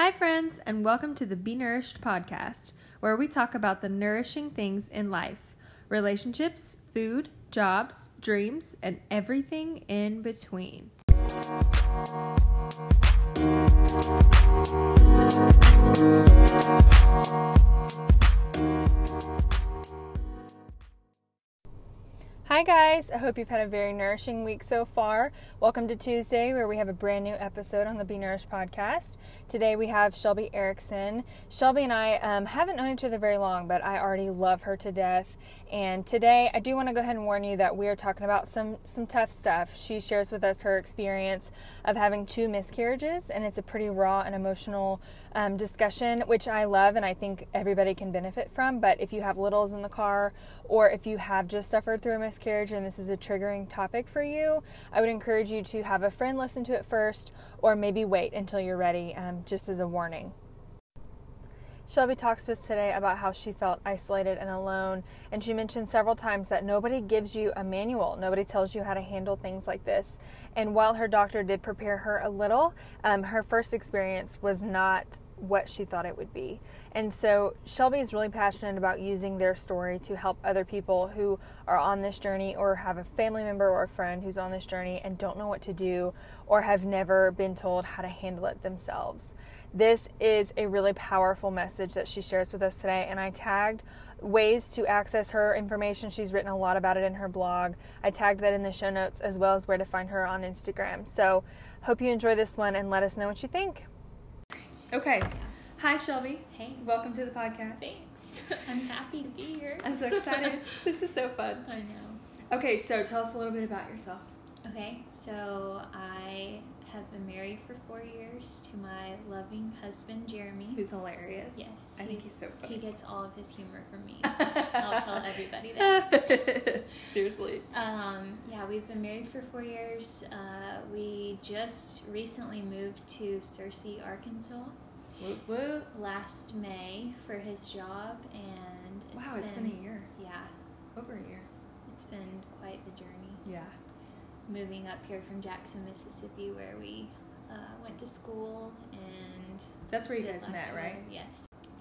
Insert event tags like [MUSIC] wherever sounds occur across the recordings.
Hi, friends, and welcome to the Be Nourished podcast, where we talk about the nourishing things in life relationships, food, jobs, dreams, and everything in between. Hi, guys. I hope you've had a very nourishing week so far. Welcome to Tuesday, where we have a brand new episode on the Be Nourished podcast. Today we have Shelby Erickson. Shelby and I um, haven't known each other very long, but I already love her to death. And today I do want to go ahead and warn you that we are talking about some some tough stuff. She shares with us her experience of having two miscarriages, and it's a pretty raw and emotional um, discussion, which I love and I think everybody can benefit from. But if you have littles in the car, or if you have just suffered through a miscarriage and this is a triggering topic for you, I would encourage you to have a friend listen to it first, or maybe wait until you're ready, um, just as a warning. Shelby talks to us today about how she felt isolated and alone, and she mentioned several times that nobody gives you a manual. Nobody tells you how to handle things like this. And while her doctor did prepare her a little, um, her first experience was not what she thought it would be. And so Shelby is really passionate about using their story to help other people who are on this journey or have a family member or a friend who's on this journey and don't know what to do or have never been told how to handle it themselves. This is a really powerful message that she shares with us today, and I tagged ways to access her information. She's written a lot about it in her blog. I tagged that in the show notes as well as where to find her on Instagram. So, hope you enjoy this one and let us know what you think. Okay. Hi, Shelby. Hey. Welcome to the podcast. Thanks. [LAUGHS] I'm happy to be here. I'm so excited. [LAUGHS] this is so fun. I know. Okay, so tell us a little bit about yourself. Okay, so I have been married for four years to my loving husband, Jeremy. Who's hilarious. Yes. I think he's so funny. He gets all of his humor from me. [LAUGHS] I'll tell everybody that. [LAUGHS] Seriously. Um, yeah, we've been married for four years. Uh, we just recently moved to Searcy, Arkansas. Whoop, whoop. Last May for his job, and it's Wow, been, it's been a year. Yeah, Over a year. it's been quite the journey. Yeah. Moving up here from Jackson, Mississippi, where we uh, went to school and That's where you guys met, together. right? Yes.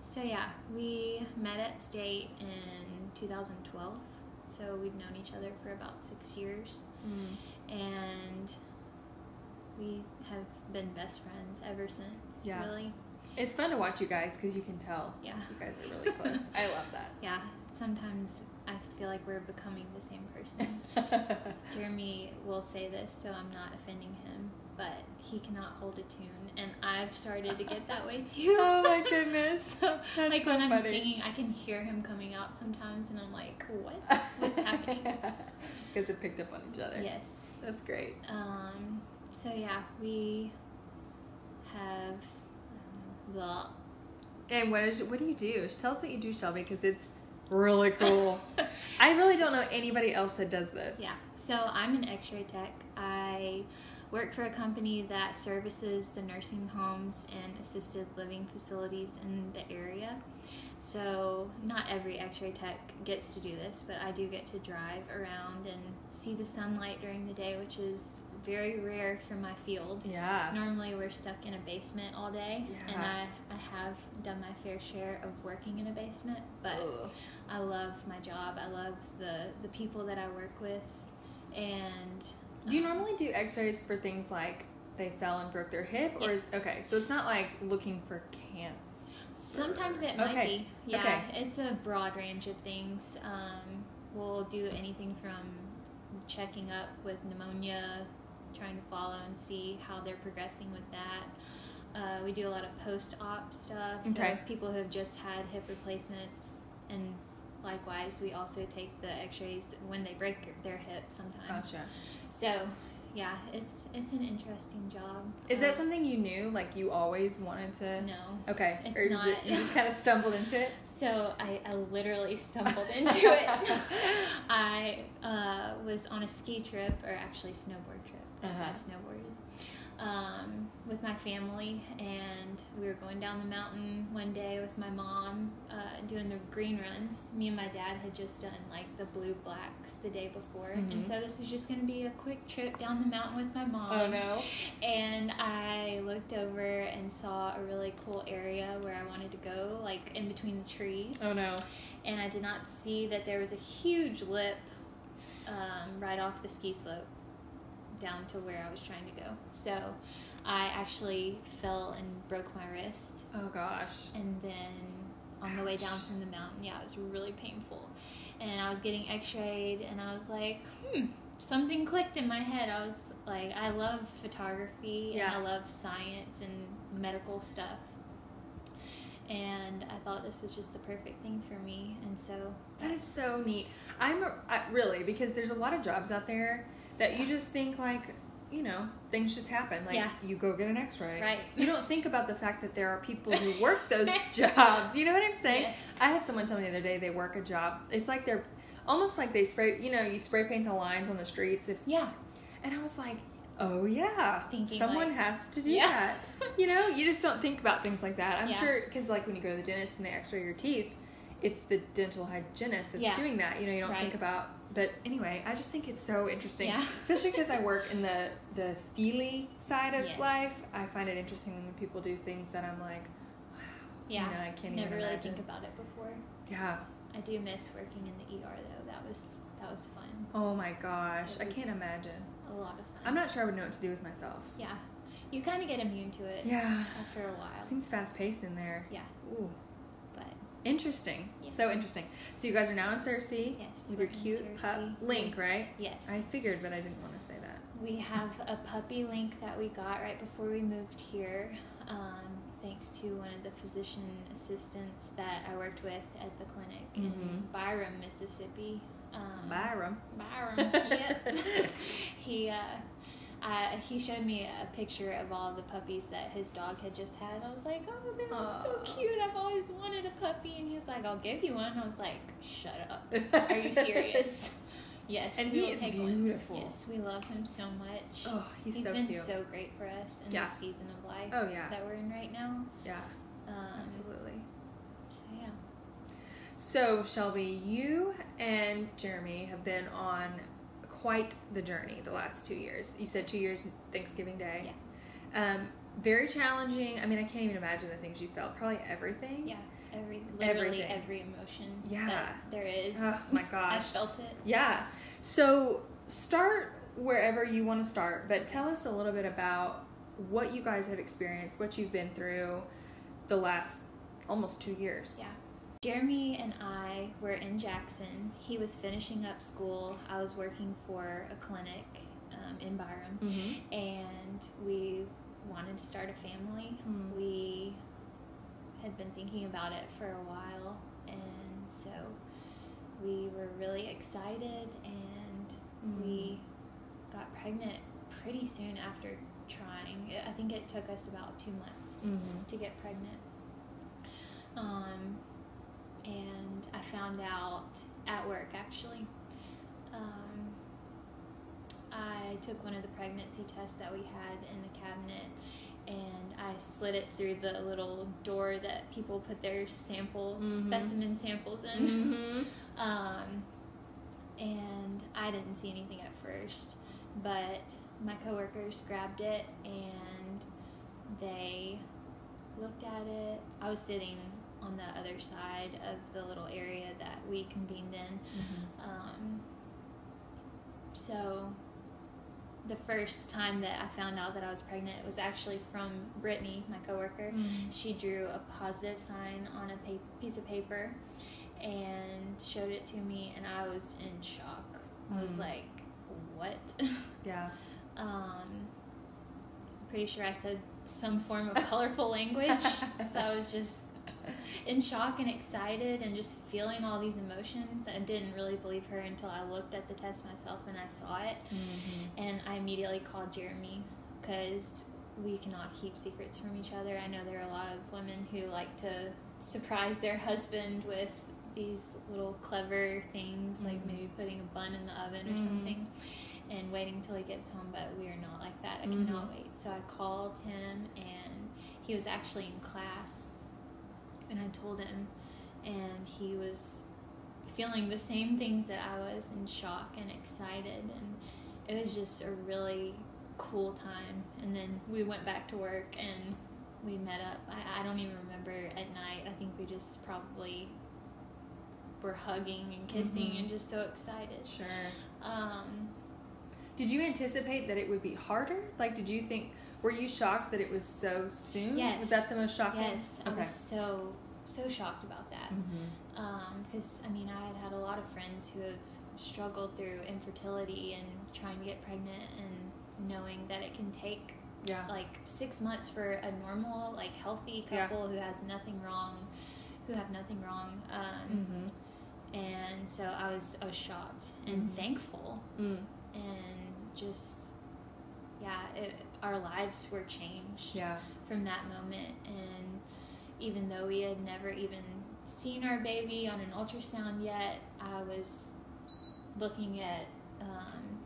So yeah, we met at State in 2012. So we've known each other for about six years, Mm. and we have been best friends ever since. Yeah. Really. It's fun to watch you guys because you can tell. Yeah. You guys are really close. [LAUGHS] I love that. Yeah. Sometimes I feel like we're becoming the same person. [LAUGHS] Jeremy will say this, so I'm not offending him, but he cannot hold a tune, and I've started to get that way too. [LAUGHS] oh my [LAUGHS] goodness. So, That's like so when I'm funny. singing, I can hear him coming out sometimes, and I'm like, "What? What's happening?" guys have picked up on each other. yes. That's great. Um. So yeah, we have. um, And what is what do you do? Tell us what you do, Shelby, because it's really cool. [LAUGHS] I really don't know anybody else that does this. Yeah. So I'm an X-ray tech. I work for a company that services the nursing homes and assisted living facilities in the area. So not every X-ray tech gets to do this, but I do get to drive around and see the sunlight during the day, which is very rare for my field. Yeah. Normally we're stuck in a basement all day, and I, I have done my fair share of working in a basement, but Ugh. I love my job. I love the the people that I work with, and Do you um, normally do X-rays for things like they fell and broke their hip, or is okay? So it's not like looking for cancer. Sometimes it might Okay. be. Yeah, Okay. it's a broad range of things. Um, we'll do anything from checking up with pneumonia, trying to follow and see how they're progressing with that. Uh, we do a lot of post-op stuff. So Okay. people who have just had hip replacements, and likewise, we also take the X-rays when they break their hip sometimes. Gotcha. So, yeah, it's it's an interesting job. Is that Uh, something you knew? Like you always wanted to? No. Okay. It's or not. it you just kind of stumbled into it? So I, I literally [LAUGHS] stumbled into it. I uh, was on a ski trip, or actually snowboard trip, Uh-huh. I snowboarded. Um, with my family, and we were going down the mountain one day with my mom, uh, doing the green runs. Me and my dad had just done like the blue blacks the day before, and Mhm. so this was just going to be a quick trip down the mountain with my mom. Oh no. And I looked over and saw a really cool area where I wanted to go, like in between the trees. Oh no. And I did not see that there was a huge lip um, right off the ski slope down to where I was trying to go. So I actually fell and broke my wrist. Oh gosh. And then on the way down from the mountain, yeah, it was really painful. And I was getting x rayed, and I was like, hmm, something clicked in my head. I was like, I love photography Yeah. and I love science and medical stuff. And I thought this was just the perfect thing for me. And so That is so neat. I'm I, really because there's a lot of jobs out there that you just think like, you know, things just happen. Like Yeah. you go get an X-ray. Right. You don't think about the fact that there are people who [LAUGHS] work those [LAUGHS] jobs. You know what I'm saying? Yes. I had someone tell me the other day they work a job. It's like they're almost like they spray. You know, you spray paint the lines on the streets. If yeah, and I was like, oh yeah, Thinking, someone like- has to do Yeah. that. You know, you just don't think about things like that. I'm Yeah. sure because like when you go to the dentist and they X-ray your teeth, it's the dental hygienist that's Yeah. doing that. You know, you don't Right. think about. But anyway, I just think it's so interesting, Yeah. [LAUGHS] especially because I work in the the feely side of Yes. life. I find it interesting when people do things that I'm like, wow, yeah. you know, I can't Never even really imagine. think about it before. Yeah. I do miss working in the ER though. That was that was fun. Oh my gosh, I can't imagine. A lot of fun. I'm not sure I would know what to do with myself. Yeah, you kind of get immune to it. Yeah. After a while. Seems fast paced in there. Yeah, Ooh. Interesting. Yes. So interesting. So you guys are now in Searcy yes. with your cute pup Link, right? Yes. I figured, but I didn't want to say that. We have a puppy link that we got right before we moved here, um, thanks to one of the physician assistants that I worked with at the clinic in Mhm. Byram, Mississippi. Um, Byram. Byram. yep. [LAUGHS] he uh, uh, he showed me a picture of all the puppies that his dog had just had. I was like, oh, they're all so cute. I've always wanted a puppy. And he was like, I'll give you one. I was like, shut up. [LAUGHS] Are you serious? [LAUGHS] yes. And he is take one. Yes, we love him so much. Oh, he's, He's so been cute. so great for us in Yeah. this season of life oh yeah, that we're in right now. yeah, Um, absolutely. So yeah. So Shelby, you and Jeremy have been on quite the journey the last two years. You said two years Thanksgiving Day. Yeah. Um, very challenging. I mean, I can't even imagine the things you felt. Probably everything. Yeah. Every literally Everything. every emotion Yeah. there is. Oh my [LAUGHS] gosh. I felt it. Yeah. So start wherever you want to start, but tell us a little bit about what you guys have experienced, what you've been through the last almost two years. Yeah. Jeremy and I were in Jackson. He was finishing up school. I was working for a clinic um, in Byram, Mm-hmm. and we wanted to start a family. Mm. We had been thinking about it for a while, and so we were really excited, and Mm. we got pregnant pretty soon after trying. I think it took us about two months Mm-hmm. to get pregnant. Um, and I found out at work actually. Um, I took one of the pregnancy tests that we had in the cabinet and I slid it through the little door that people put their sample Mhm. specimen samples in. Mm-hmm. [LAUGHS] Um, and I didn't see anything at first, but my coworkers grabbed it and they looked at it. I was sitting on the other side of the little area that we convened in. Um, so the first time that I found out that I was pregnant was actually from Brittany, my coworker Mm-hmm. she drew a positive sign on a pa- piece of paper and showed it to me and i was in shock i was Mm. like what [LAUGHS] Yeah. um pretty sure i said some form of colorful language [LAUGHS] so i was just [LAUGHS] in shock and excited and just feeling all these emotions i didn't really believe her until i looked at the test myself and i saw it Mm-hmm. and I immediately called Jeremy because we cannot keep secrets from each other. I know there are a lot of women who like to surprise their husband with these little clever things, like Mhm. maybe putting a bun in the oven or Mhm. something. and waiting till he gets home, but we are not like that. I Mhm. cannot wait. So I called him, and he was actually in class, and I told him, and he was feeling the same things that I was in shock and excited, and it was just a really cool time. And then we went back to work and we met up. I, I don't even remember at night. I think we just probably were hugging and kissing Mhm. and just so excited. Sure. Um, Did you anticipate that it would be harder? Like, did you think? Were you shocked that it was so soon? Yes. Was that the most shocking? yes, I Okay. was so so shocked about that. Mm-hmm. because I mean I had had a lot of friends who have struggled through infertility and trying to get pregnant and knowing that it can take Yeah. like six months for a normal like healthy Yeah. couple who has nothing wrong who have nothing wrong um, Mm-hmm. and so I was I was shocked and Mhm. thankful Mm. and just yeah it, our lives were changed Yeah. from that moment and even though we had never even seen our baby on an ultrasound yet i was looking at um,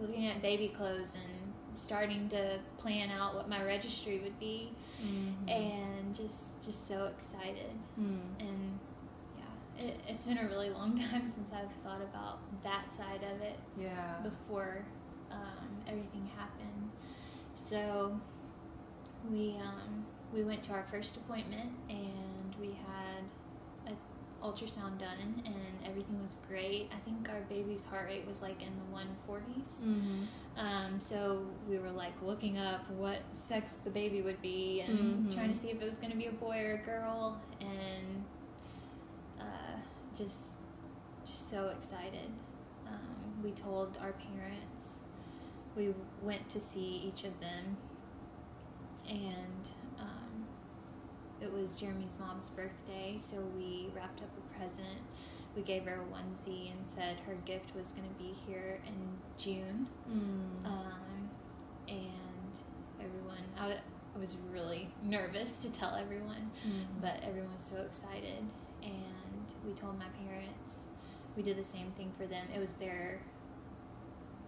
looking at baby clothes and starting to plan out what my registry would be Mm-hmm. and just just so excited Mm. and yeah it, it's been a really long [LAUGHS] time since i've thought about that side of it Yeah. before um, everything happened. So we um, we went to our first appointment and we had a ultrasound done and everything was great. I think our baby's heart rate was like in the 140s. Mm-hmm. Um, so we were like looking up what sex the baby would be and Mhm. trying to see if it was going to be a boy or a girl and uh, just just so excited. Um, we told our parents. We went to see each of them, and um, it was Jeremy's mom's birthday, so we wrapped up a present. We gave her a onesie and said her gift was going to be here in June. Mm. Um, and everyone, I, w- I was really nervous to tell everyone, Mhm. but everyone was so excited. And we told my parents. We did the same thing for them. It was their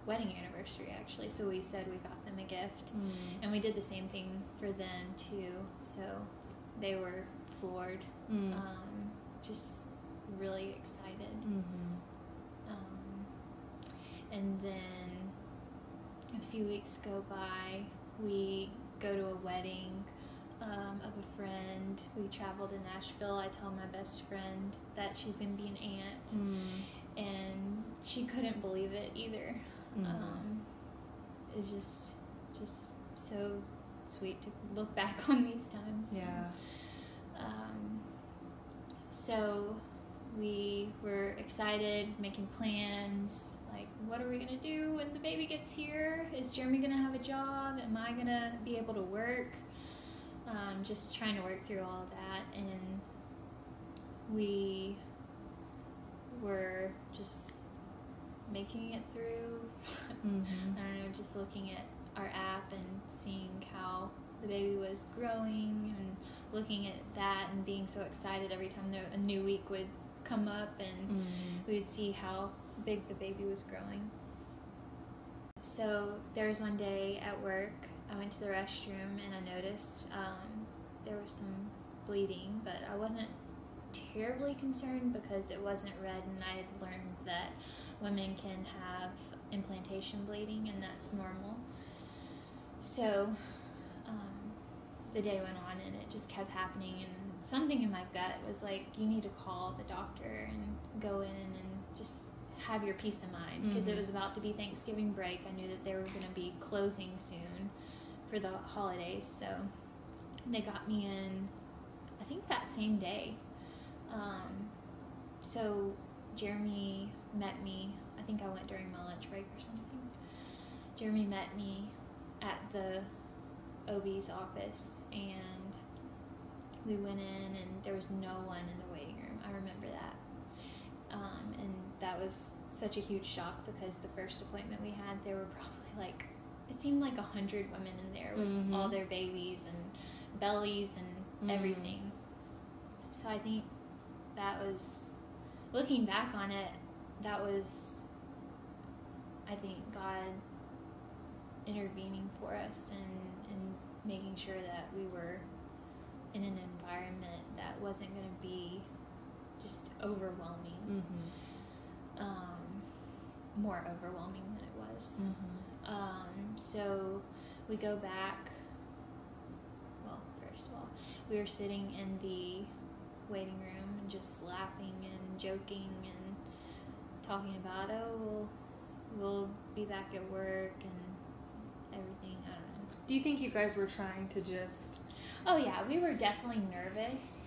wedding anniversary, actually. So we said we got them a gift. Mm. And we did the same thing for them, too. So they were floored, Mm. um, just really excited. Mhm. Um, and then a few weeks go by. We go to a wedding um, of a friend. We traveled to Nashville. I tell my best friend that she's going to be an aunt, Mm. and she couldn't believe it either. Mhm. Um, it's just, just so sweet to look back [LAUGHS] on these times. Yeah. Um, so we were excited, making plans. Like, what are we gonna do when the baby gets here? Is Jeremy gonna have a job? Am I gonna be able to work? Um, just trying to work through all of that, and we were just making it through. [LAUGHS] Mhm. I don't know, just looking at our app and seeing how the baby was growing and looking at that and being so excited every time there, a new week would come up and Mm. we would see how big the baby was growing. So there was one day at work, I went to the restroom and I noticed um, there was some bleeding, but I wasn't terribly concerned because it wasn't red and I had learned that women can have implantation bleeding and that's normal. So um, the day went on and it just kept happening and something in my gut was like you need to call the doctor and go in and just have your peace of mind because it Mhm. was about to be Thanksgiving break. I knew that they were going to be closing soon for the holidays, so they got me in. I think that same day. Um, so Jeremy met me. I think I went during my lunch break or something. Jeremy met me at the OB's office and we went in and there was no one in the waiting room. I remember that. Um, and that was such a huge shock because the first appointment we had, there were [LAUGHS] probably like, it seemed like a hundred women in there with Mhm. all their babies and bellies and Mhm. everything. So I think that was, looking back on it, that was, I think God intervening for us and, and making sure that we were in an environment that wasn't going to be just overwhelming, Mm-hmm. um, more overwhelming than it was. Mm-hmm. Um, so we go back. Well, first of all, we were sitting in the waiting room and just laughing and joking and talking about, oh, we'll, we'll be back at work and everything. I don't know. Do you think you guys were trying to just? Oh yeah, we were definitely nervous,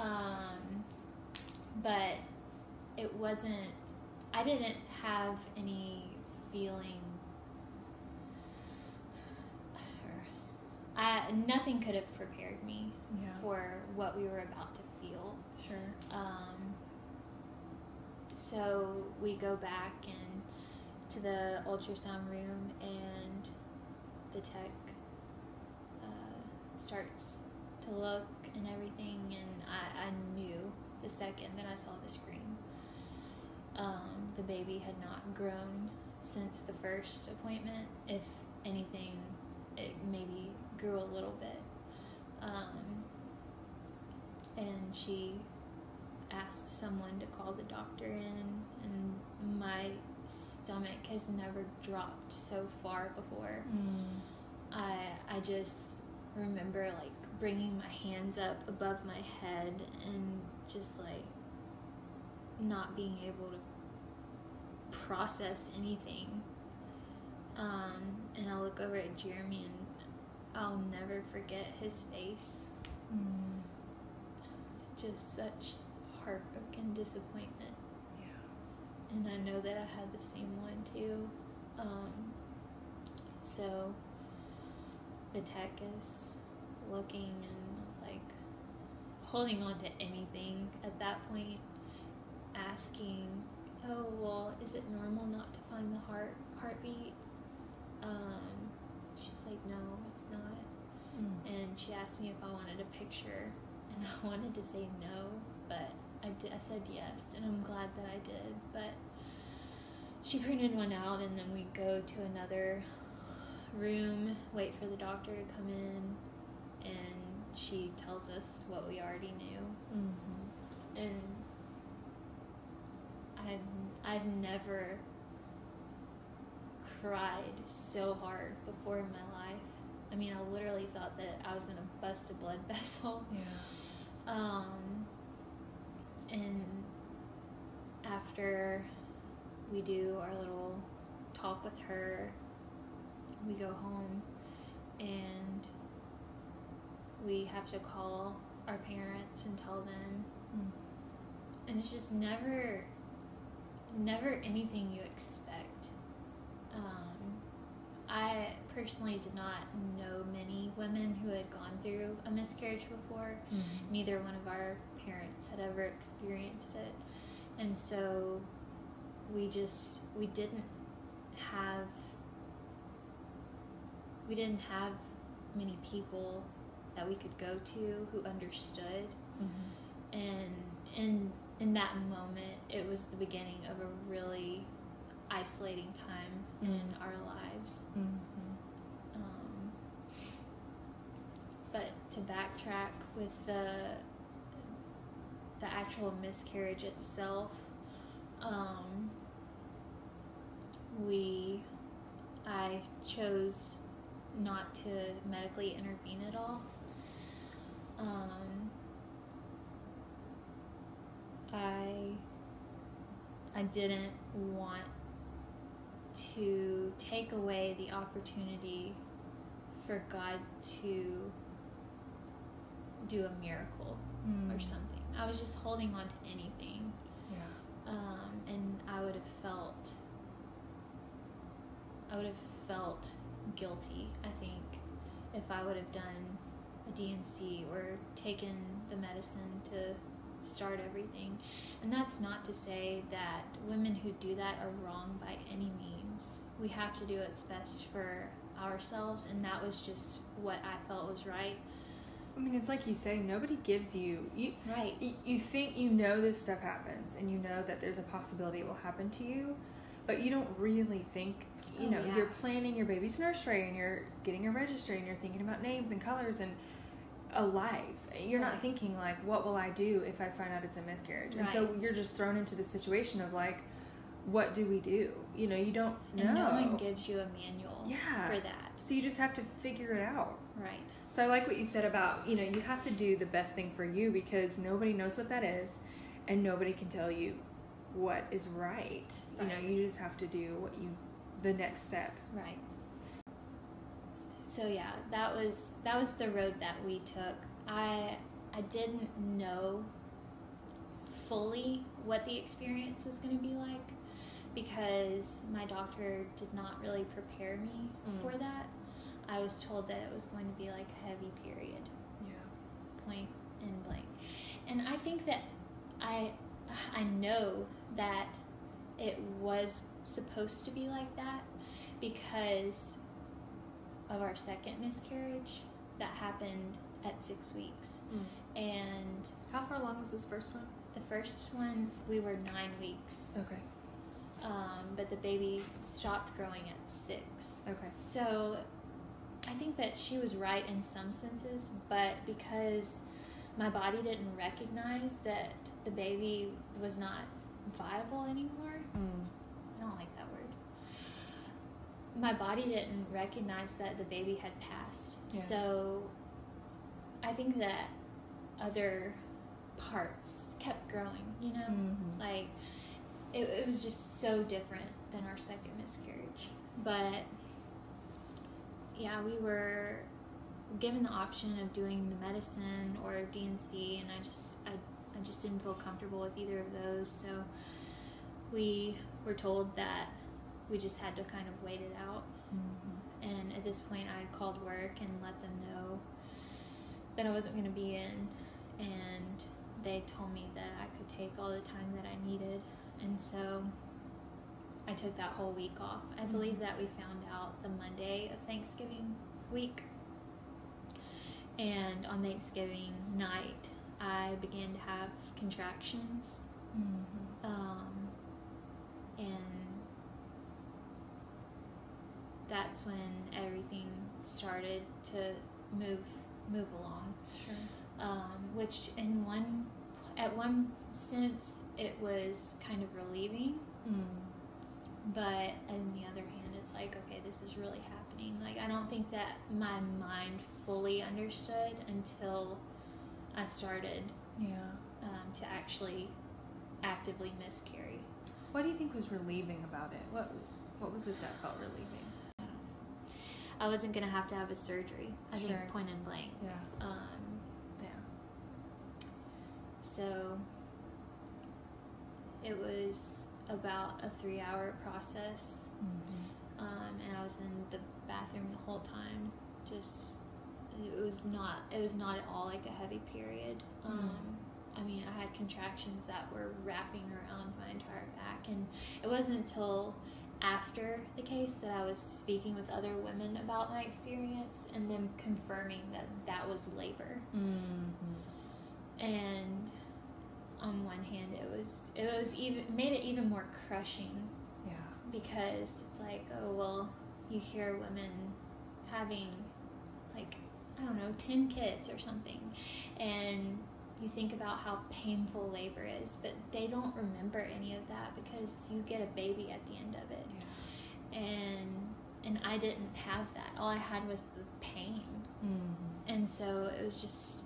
um, but it wasn't. I didn't have any feeling. I nothing could have prepared me Yeah. for what we were about to feel. Sure. Um, so we go back and to the ultrasound room, and the tech uh, starts to look and everything, and I, I knew the second that I saw the screen. Um, the baby had not grown since the first appointment. If anything, it maybe grew a little bit. Um, and she asked someone to call the doctor in, and my stomach has never dropped so far before. Mm. I I just remember like bringing my hands up above my head and just like not being able to process anything. Um, and I look over at Jeremy and I'll never forget his face. Mm. Just such heartbroken disappointment. Yeah. and I know that I had the same one too. Um, so the tech is looking, and I was like holding on to anything at that point, asking, "Oh well, is it normal not to find the heart heartbeat?" Um, she's like, "No, it's not." Mm. and she asked me if I wanted a picture, and [LAUGHS] I wanted to say no, but I, did, I said yes, and I'm glad that I did. But she printed one out, and then we go to another room, wait for the doctor to come in, and she tells us what we already knew. Mm-hmm. And I've I've never cried so hard before in my life. I mean, I literally thought that I was gonna bust a blood [LAUGHS] vessel. Yeah. Um, and after we do our little talk with her, we go home and we have to call our parents and tell them. Mm. And it's just never, never anything you expect. Um, I personally did not know many women who had gone through a miscarriage before Mm-hmm. neither one of our parents had ever experienced it and so we just we didn't have we didn't have many people that we could go to who understood Mm-hmm. and in in that moment it was the beginning of a really isolating time in Mhm. our lives Mm-hmm. um, but to backtrack with the the actual miscarriage itself, um, we I chose not to medically intervene at all. Um, I I didn't want to take away the opportunity for God to do a miracle Mm. or something. I was just holding on to anything, Yeah. um, and I would have felt I would have felt guilty. I think if I would have done a D&C or taken the medicine to start everything. And that's not to say that women who do that are wrong by any means. We have to do what's best for ourselves, and that was just what I felt was right. I mean, it's like you say, nobody gives you you. Right. You, you think you know this stuff happens, and you know that there's a possibility it will happen to you, but you don't really think. You Oh, know, yeah. you're planning your baby's nursery and you're getting a registry and you're thinking about names and colors and a life. You're not thinking like, what will I do if I find out it's a miscarriage? And so you're just thrown into the situation of like, what do we do? You know, you don't know. And no one gives you a manual Yeah. for that. so you just have to figure it out. Right. So I like what you said about, you know, you have to do the best thing for you because nobody knows what that is and nobody can tell you what is right. You know, you just have to do what you the next step. Right. So yeah, that was that was the road that we took. I I didn't know fully what the experience was going to be like because my doctor did not really prepare me Mm. for that. I was told that it was going to be like a heavy period, Yeah. point and blank. And I think that I I know that it was supposed to be like that because of our second miscarriage that happened at six weeks. And How far along was this first one? the first one, we were nine weeks, Okay. Um, but the baby stopped growing at six. Okay. So I think that she was right in some senses, but because my body didn't recognize that the baby was not viable anymore, I don't like that word. My body didn't recognize that the baby had passed. Yeah. So I think that other parts kept growing, you know? Mhm. Like, it, it was just so different than our second miscarriage. But yeah, we were given the option of doing the medicine or D&C, and I just I, I just didn't feel comfortable with either of those. So we were told that we just had to kind of wait it out. Mhm. And at this point, I called work and let them know that I wasn't going to be in, and they told me that I could take all the time that I needed, and so I took that whole week off. I believe Mhm. that we found out the Monday of Thanksgiving week, and on Thanksgiving night, I began to have contractions, Mhm. um, and that's when everything started to move move along. Sure. um, which in one at one sense it was kind of relieving Mm. but on the other hand it's like okay this is really happening like i don't think that my mind fully understood until i started Yeah. um, to actually actively miscarry What do you think was relieving about it? What What was it that felt relieving? i wasn't going to have to have a surgery i Sure. think point and blank Yeah. um. So it was about a three hour process. Mm-hmm. Um, and I was in the bathroom the whole time. Just it was not it was not at all like a heavy period. Um, I mean, I had contractions that were wrapping around my entire back, and it wasn't until after the case that I was speaking with other women about my experience and them confirming that that was labor Mm-hmm. and on one hand it was it was even made it even more crushing Yeah. because it's like oh well you hear women having like i don't know 10 kids or something and you think about how painful labor is but they don't remember any of that because you get a baby at the end of it Yeah. and and i didn't have that all i had was the pain Mm-hmm. and so it was just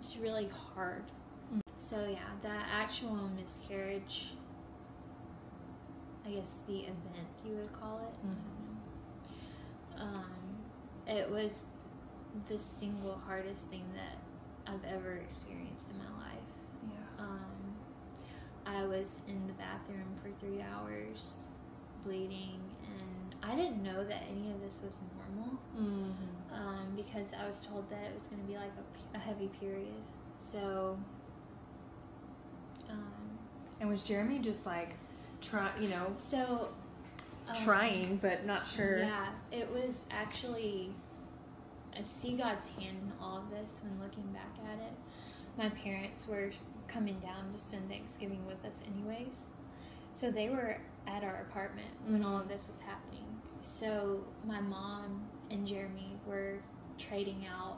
it's really hard. So yeah that actual miscarriage i guess the event you would call it know. um, it was the single hardest thing that i've ever experienced in my life Yeah. um, I was in the bathroom for three hours, bleeding, and I didn't know that any of this was normal Mm-hmm. um, because I was told that it was going to be like a heavy period. So, And was Jeremy just like try, you know, so um, trying but not sure? Yeah, it was actually I see God's hand in all of this when looking back at it. My parents were coming down to spend Thanksgiving with us anyways. so they were at our apartment when all of this was happening. So my mom and Jeremy were trading out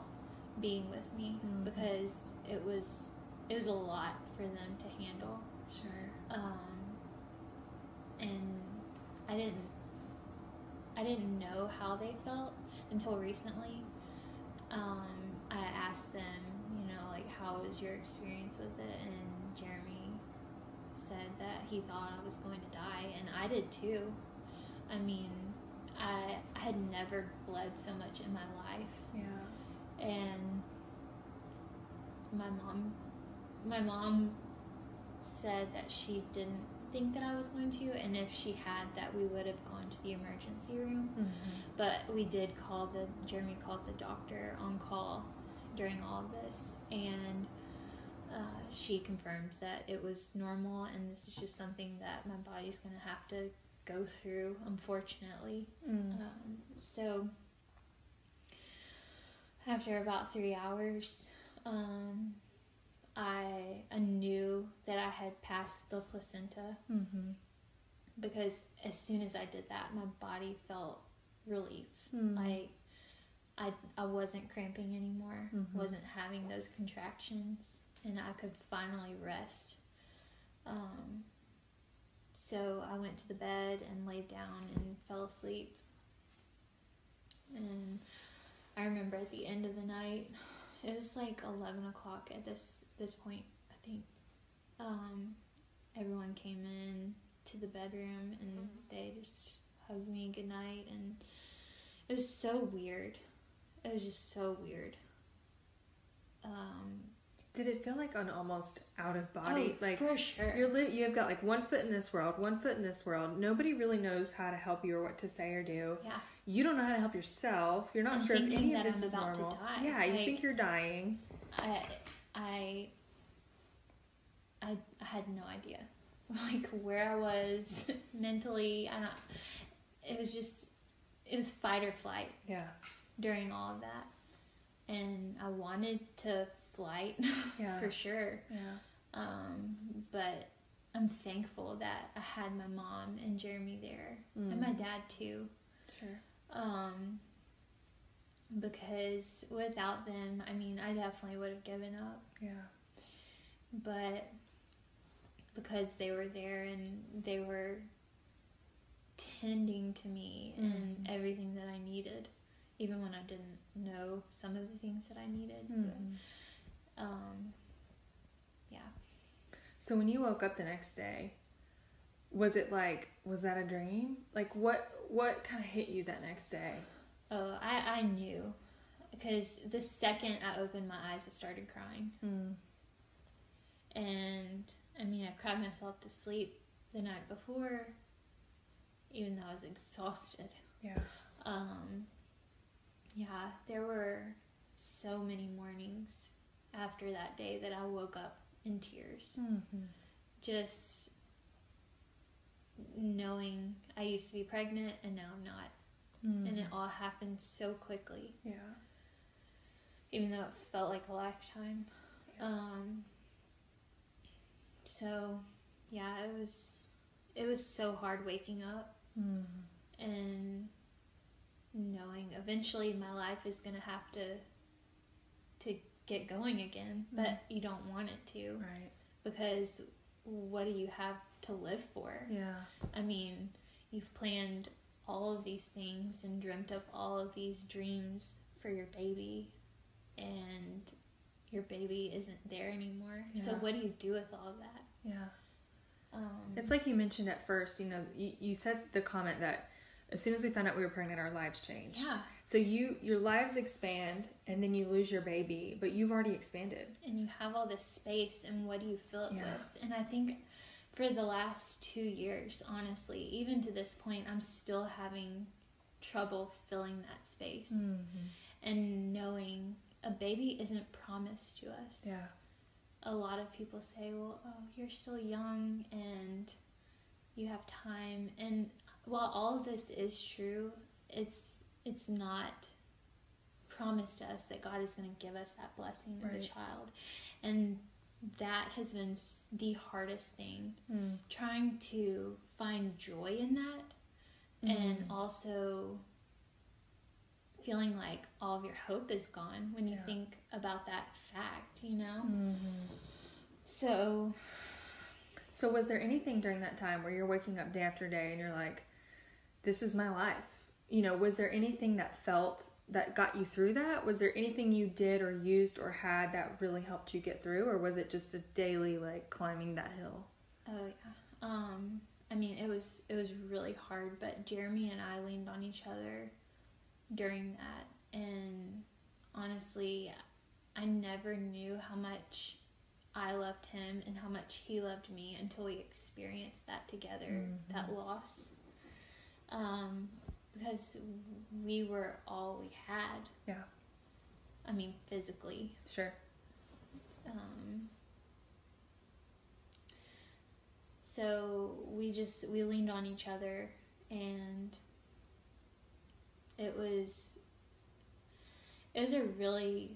being with me Mhm. because it was it was a lot for them to handle. Sure. Um, and I didn't I didn't know how they felt until recently. Um, I asked them, you know, like how was your experience with it, and Jeremy said that he thought I was going to die, and I did too. I mean, I I had never bled so much in my life Yeah. and my mom my mom said that she didn't think that I was going to and if she had that we would have gone to the emergency room Mm-hmm. but we did call the Jeremy called the doctor on call during all of this and uh, she confirmed that it was normal and this is just something that my body's gonna have to go through unfortunately Mm. um, so after about three hours, um, I, I knew that I had passed the placenta Mm-hmm. because as soon as I did that, my body felt relief. Mm. Like I, I wasn't cramping anymore, Mhm. wasn't having those contractions, and I could finally rest. Um, so I went to the bed and laid down and fell asleep. And I remember at the end of the night, it was like eleven o'clock at this this point, I think. Um, everyone came in to the bedroom and they just hugged me goodnight and it was so weird. It was just so weird. Um, Did it feel like an almost out of body? oh, like for sure. you're li- you have got like one foot in this world, one foot in this world. Nobody really knows how to help you or what to say or do. yeah. You don't know how to help yourself. You're not I'm sure if any of this I'm is about to normal. die. Yeah, you think you're dying. I, I, I, had no idea, [LAUGHS] like where I was [LAUGHS] mentally. I don't. It was just, it was fight or flight Yeah. during all of that, and I wanted to flight [LAUGHS] Yeah. for sure. Yeah. Um, but I'm thankful that I had my mom and Jeremy there, and Mm. my dad too. Sure. Um, because without them, I mean, I definitely would have given up. Yeah. But because they were there and they were tending to me and Mhm. everything that I needed, even when I didn't know some of the things that I needed. Mhm. But, um, yeah. So when you woke up the next day, was it like was that a dream? Like what what kind of hit you that next day? Oh, I, I knew. Because the second I opened my eyes, I started crying. Mm. And I mean, I cried myself to sleep the night before, even though I was exhausted. Yeah. Um, yeah, there were so many mornings after that day that I woke up in tears. Mm-hmm. Just knowing I used to be pregnant and now I'm not. Mm. And it all happened so quickly, yeah. even though it felt like a lifetime. Um, so, yeah, it was it was so hard waking up Mm. and knowing eventually my life is gonna have to to get going again, but Mhm. you don't want it to Right. because what do you have to live for? Yeah. I mean, you've planned all of these things and dreamt up all of these dreams for your baby, and your baby isn't there anymore. So what do you do with all of that? Yeah. Um, It's like you mentioned at first, you know, you, you said the comment that as soon as we found out we were pregnant, our lives changed. yeah, So you your lives expand and then you lose your baby, but you've already expanded. and you have all this space, and what do you fill it Yeah. with? And I think for the last two years, honestly, even to this point, I'm still having trouble filling that space Mm-hmm. and knowing a baby isn't promised to us. Yeah. a lot of people say, well, oh, you're still young and you have time. And while all of this is true, it's it's not promised us that God is going to give us that blessing of a child. And that has been the hardest thing. Mm. Trying to find joy in that and Mm. also feeling like all of your hope is gone when you Yeah. think about that fact, you know? Mhm. So, So, was there anything during that time where you're waking up day after day and you're like, this is my life? You know, was there anything that felt that got you through that? Was there anything you did or used or had that really helped you get through? Or was it just a daily, like, climbing that hill? oh yeah. Um, I mean, it was it was really hard, but Jeremy and I leaned on each other during that, and honestly, I never knew how much I loved him and how much he loved me until we experienced that together, that loss. Um, because we were all we had. Yeah. I mean, physically. Sure. Um, so we just we leaned on each other and it was it was a really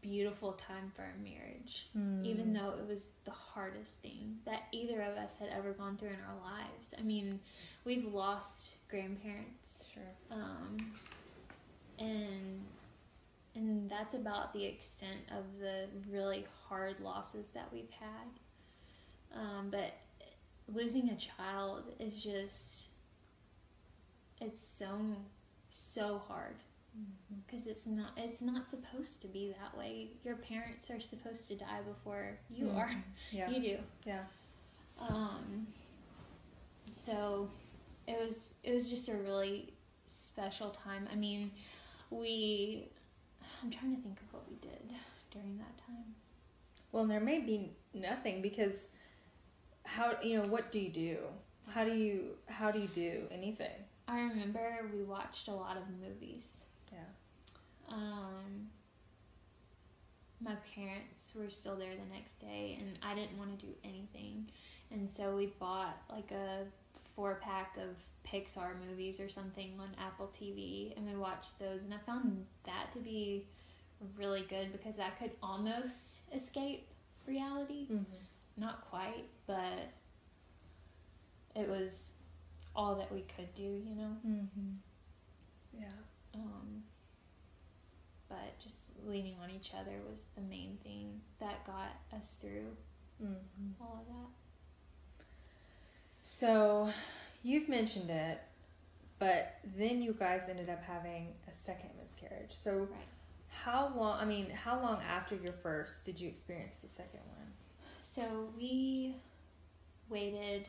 beautiful time for our marriage Mm. even though it was the hardest thing that either of us had ever gone through in our lives i mean we've lost grandparents Sure. um, and and that's about the extent of the really hard losses that we've had. Um, but losing a child is just it's so so hard because it's not it's not supposed to be that way. Your parents are supposed to die before you are. Mhm. Yeah. You do. Yeah. Um, so it was it was just a really special time. I mean, we I'm trying to think of what we did during that time. Well, there may be nothing because how you know what do you do? How do you how do you do anything? I remember we watched a lot of movies. Yeah. Um, my parents were still there the next day, and I didn't want to do anything, and so we bought like a four pack of Pixar movies or something on Apple TV, and we watched those, and I found that to be really good because I could almost escape reality, Mm-hmm. not quite, but it was all that we could do, you know. Mm-hmm. Yeah. Um, but just leaning on each other was the main thing that got us through Mm-hmm. all of that. So, you've mentioned it, but then you guys ended up having a second miscarriage. So, Right. how long? I mean, how long after your first did you experience the second one? So we waited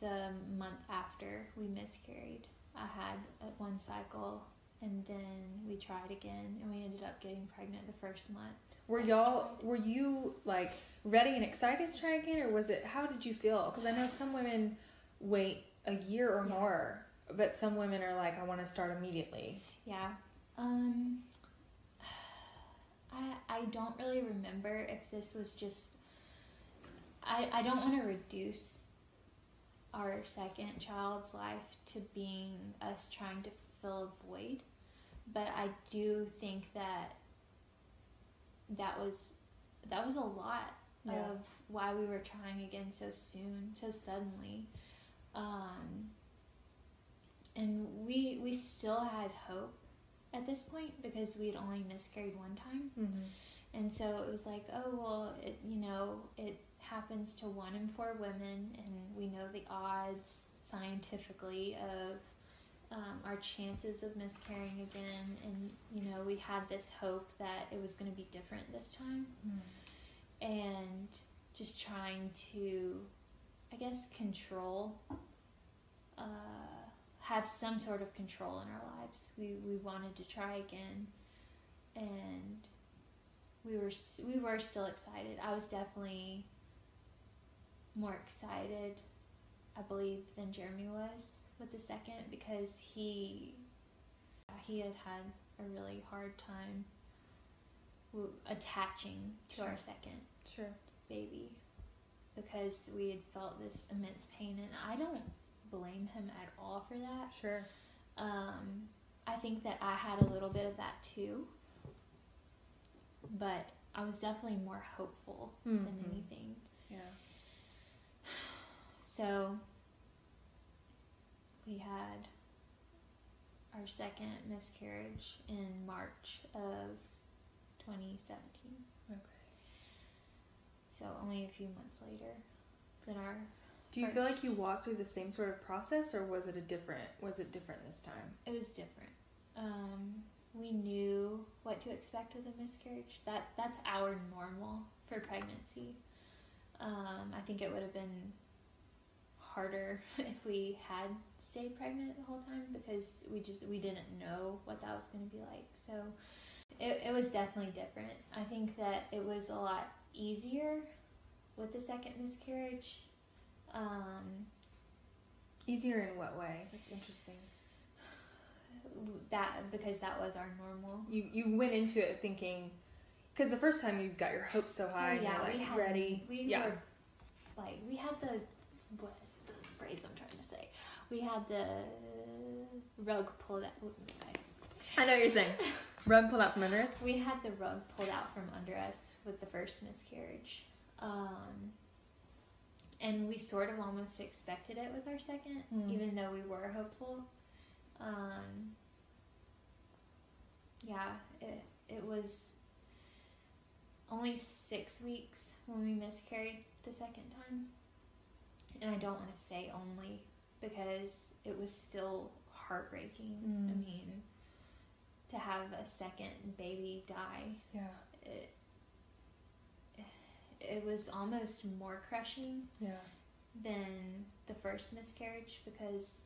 the month after we miscarried. I had one cycle and then we tried again and we ended up getting pregnant the first month. Were y'all were you like ready and excited to try again, or was it? How did you feel? Because I know some women wait a year or Yeah. more, but some women are like, I want to start immediately. Yeah. Um I I don't really remember if this was just I I don't want to reduce our second child's life to being us trying to fill a void, but I do think that that was that was a lot Yeah. of why we were trying again so soon, so suddenly. Um and we we still had hope at this point because we had only miscarried one time Mm-hmm. and so it was like oh well it you know it happens to one in four women and we know the odds scientifically of um, our chances of miscarrying again and you know we had this hope that it was going to be different this time. And just trying to i guess control uh, have some sort of control in our lives. We we wanted to try again and we were we were still excited. I was definitely more excited i believe than jeremy was with the second because he he had had a really hard time attaching to our second Sure. baby because we had felt this immense pain and I don't blame him at all for that. Sure. Um, I think that I had a little bit of that too. But I was definitely more hopeful Mhm. than anything. Yeah. [SIGHS] So we had our second miscarriage in March of 2017. Okay. So only a few months later than our Do you feel like you walked through the same sort of process, or was it a different? Was it different this time? it was different. Um, we knew what to expect with a miscarriage. That that's our normal for pregnancy. Um, I think it would have been harder [LAUGHS] if we had stayed pregnant the whole time because we just we didn't know what that was going to be like. So it it was definitely different. I think that it was a lot easier with the second miscarriage. Um, Easier in what way? That's interesting. that because that was our normal. You you went into it thinking, because the first time you got your hopes so high, and you're like Oh, we had ready. We yeah. were like we had the what is phrase I'm trying to say? We had the rug pulled out. I know what you're saying. [LAUGHS] Rug pulled out from under us. We had the rug pulled out from under us with the first miscarriage. Um, and we sort of almost expected it with our second, Mm. even though we were hopeful. Um, yeah, it, it was only six weeks when we miscarried the second time. And I don't want to say only because it was still heartbreaking. I Mm. mean, to have a second baby die, Yeah. it, it was almost more crushing Yeah. than the first miscarriage because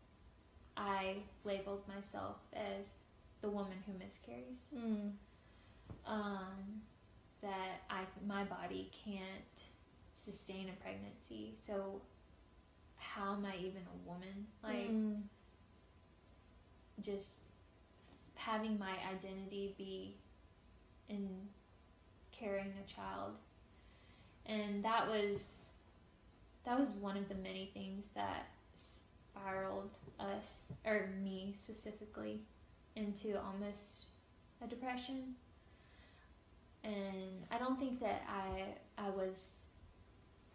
I labeled myself as the woman who miscarries. Mm. Um, that I my body can't sustain a pregnancy, so how am I even a woman? Like Mm. just having my identity be in carrying a child and that was that was one of the many things that spiraled us or me specifically into almost a depression and i don't think that i i was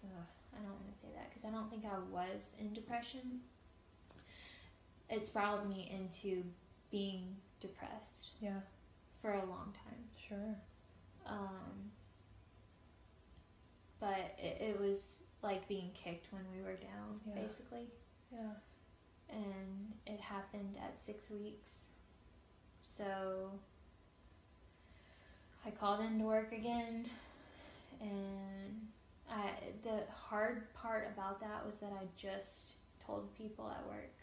ugh, i don't want to say that because i don't think i was in depression it spiraled me into being depressed Yeah. for a long time. Sure. Um, but it, it was like being kicked when we were down, Yeah. basically. Yeah. And it happened at six weeks. So I called into work again, and I the hard part about that was that I just told people at work,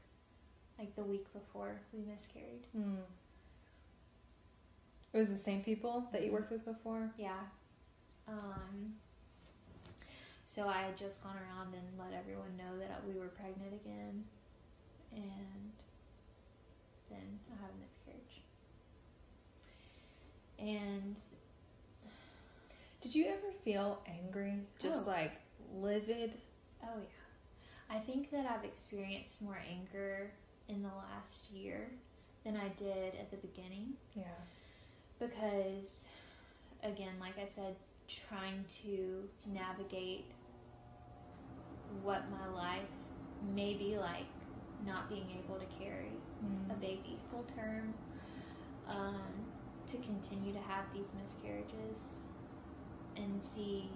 like the week before we miscarried. Mm. It was the same people that you worked with before. Yeah. Um, so I had just gone around and let everyone know that we were pregnant again, and then I had a miscarriage. And Did you ever feel angry? Just Oh. like livid? oh yeah, I think that I've experienced more anger in the last year than I did at the beginning. Yeah. because again like i said trying to navigate what my life may be like not being able to carry Mm. a baby full term um, to continue to have these miscarriages and see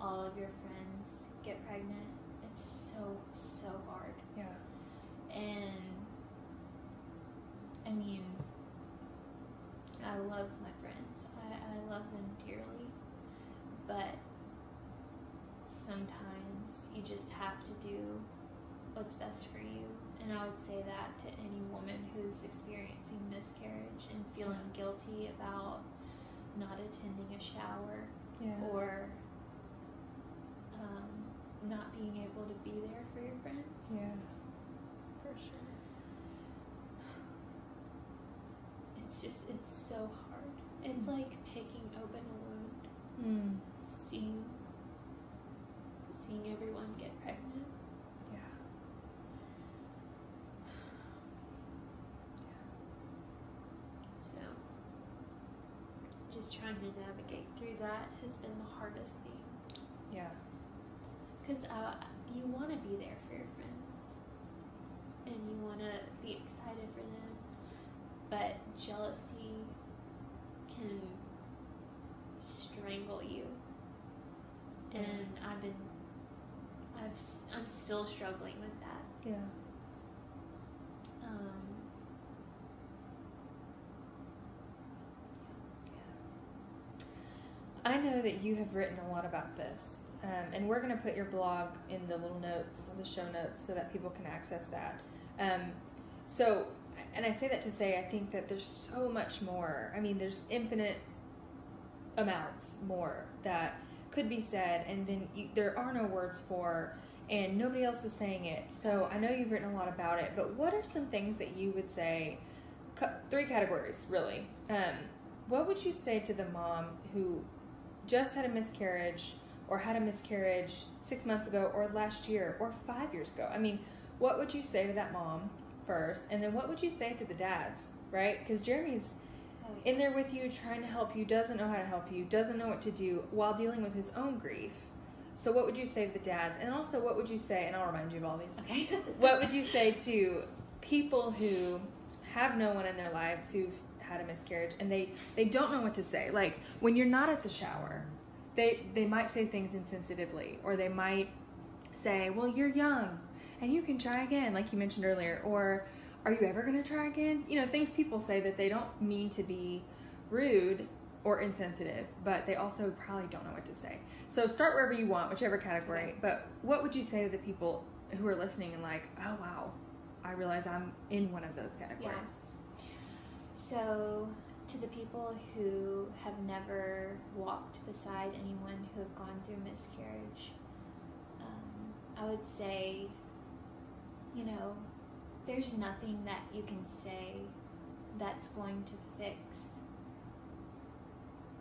all of your friends get pregnant it's so so hard Yeah. and I mean, I love my friends. I, I love them dearly. But sometimes you just have to do what's best for you. And I would say that to any woman who's experiencing miscarriage and feeling guilty about not attending a shower Yeah. or um, not being able to be there for your friends. yeah. For sure. It's just, it's so hard. It's Mm. like picking open a wound, Mm. seeing, seeing everyone get pregnant. Yeah. So, just trying to navigate through that has been the hardest thing. Yeah. Because uh, you want to be there for your friends, and you want to be excited for them, but jealousy can strangle you. And I've been, I've, I'm still struggling with that. Yeah. Um, I know that you have written a lot about this, um, and we're going to put your blog in the little notes, the show notes, so that people can access that. Um, so, and I say that to say I think that there's so much more. I mean, there's infinite amounts more that could be said, and then you, there are no words for, and nobody else is saying it. So I know you've written a lot about it, but what are some things that you would say? Three categories, really. Um, what would you say to the mom who just had a miscarriage or had a miscarriage six months ago or last year or five years ago? I mean, what would you say to that mom first? And then what would you say to the dads, right? Because Jeremy's oh, in there with you, trying to help you, doesn't know how to help you, doesn't know what to do while dealing with his own grief. So, what would you say to the dads? And also, what would you say, and I'll remind you of all these, Okay. [LAUGHS] what would you say to people who have no one in their lives who've had a miscarriage and they they don't know what to say. Like when you're not at the shower they they might say things insensitively or they might say well you're young and you can try again like you mentioned earlier or are you ever going to try again? You know things people say that they don't mean to be rude or insensitive but they also probably don't know what to say. So start wherever you want whichever category but what would you say to the people who are listening and like oh wow i realize i'm in one of those categories So, to the people who have never walked beside anyone who have gone through miscarriage, um, I would say, you know, there's nothing that you can say that's going to fix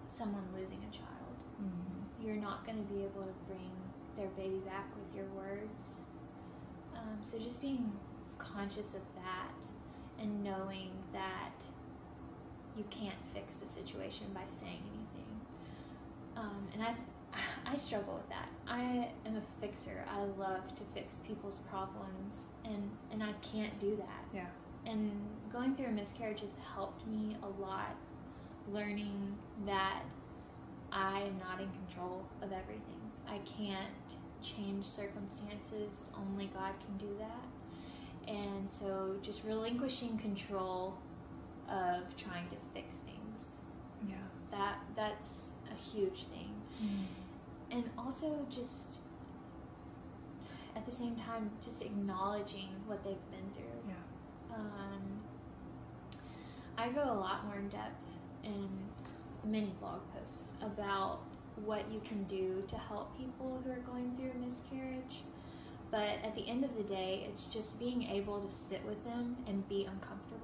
someone losing a child. Mhm. You're not going to be able to bring their baby back with your words. Um, so just being conscious of that and knowing that you can't fix the situation by saying anything. Um, and I, [SIGHS] I struggle with that. I am a fixer. I love to fix people's problems, and and I can't do that. Yeah. And going through a miscarriage has helped me a lot, learning that I am not in control of everything. I can't change circumstances. Only God can do that. And so just relinquishing control of trying to fix things. Yeah. That that's a huge thing. And also just at the same time just acknowledging what they've been through. Yeah. Um, I go a lot more in depth in many blog posts about what you can do to help people who are going through a miscarriage. But at the end of the day, it's just being able to sit with them and be uncomfortable.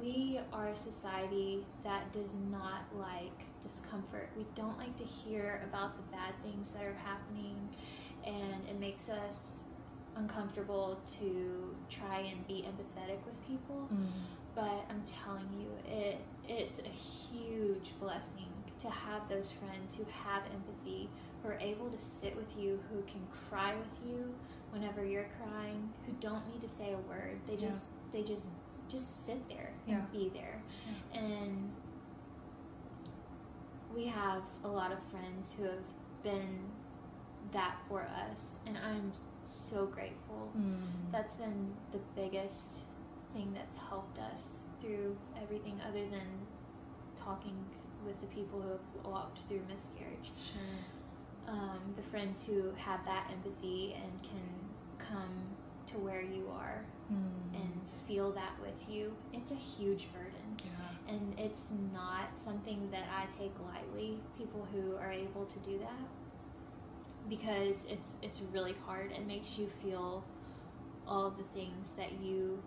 We are a society that does not like discomfort. We don't like to hear about the bad things that are happening, and it makes us uncomfortable to try and be empathetic with people. Mm-hmm. But I'm telling you, it it's a huge blessing to have those friends who have empathy, who are able to sit with you, who can cry with you whenever you're crying, who don't need to say a word. They Yeah. just they just just sit there and Yeah. be there. And we have a lot of friends who have been that for us, and I'm so grateful. That's been the biggest thing that's helped us through everything other than talking with the people who have walked through miscarriage. Sure. Um, the friends who have that empathy and can come to where you are and feel that with you, it's a huge burden. yeah. And it's not something that I take lightly, people who are able to do that. Because it's it's really hard. It makes you feel all the things that you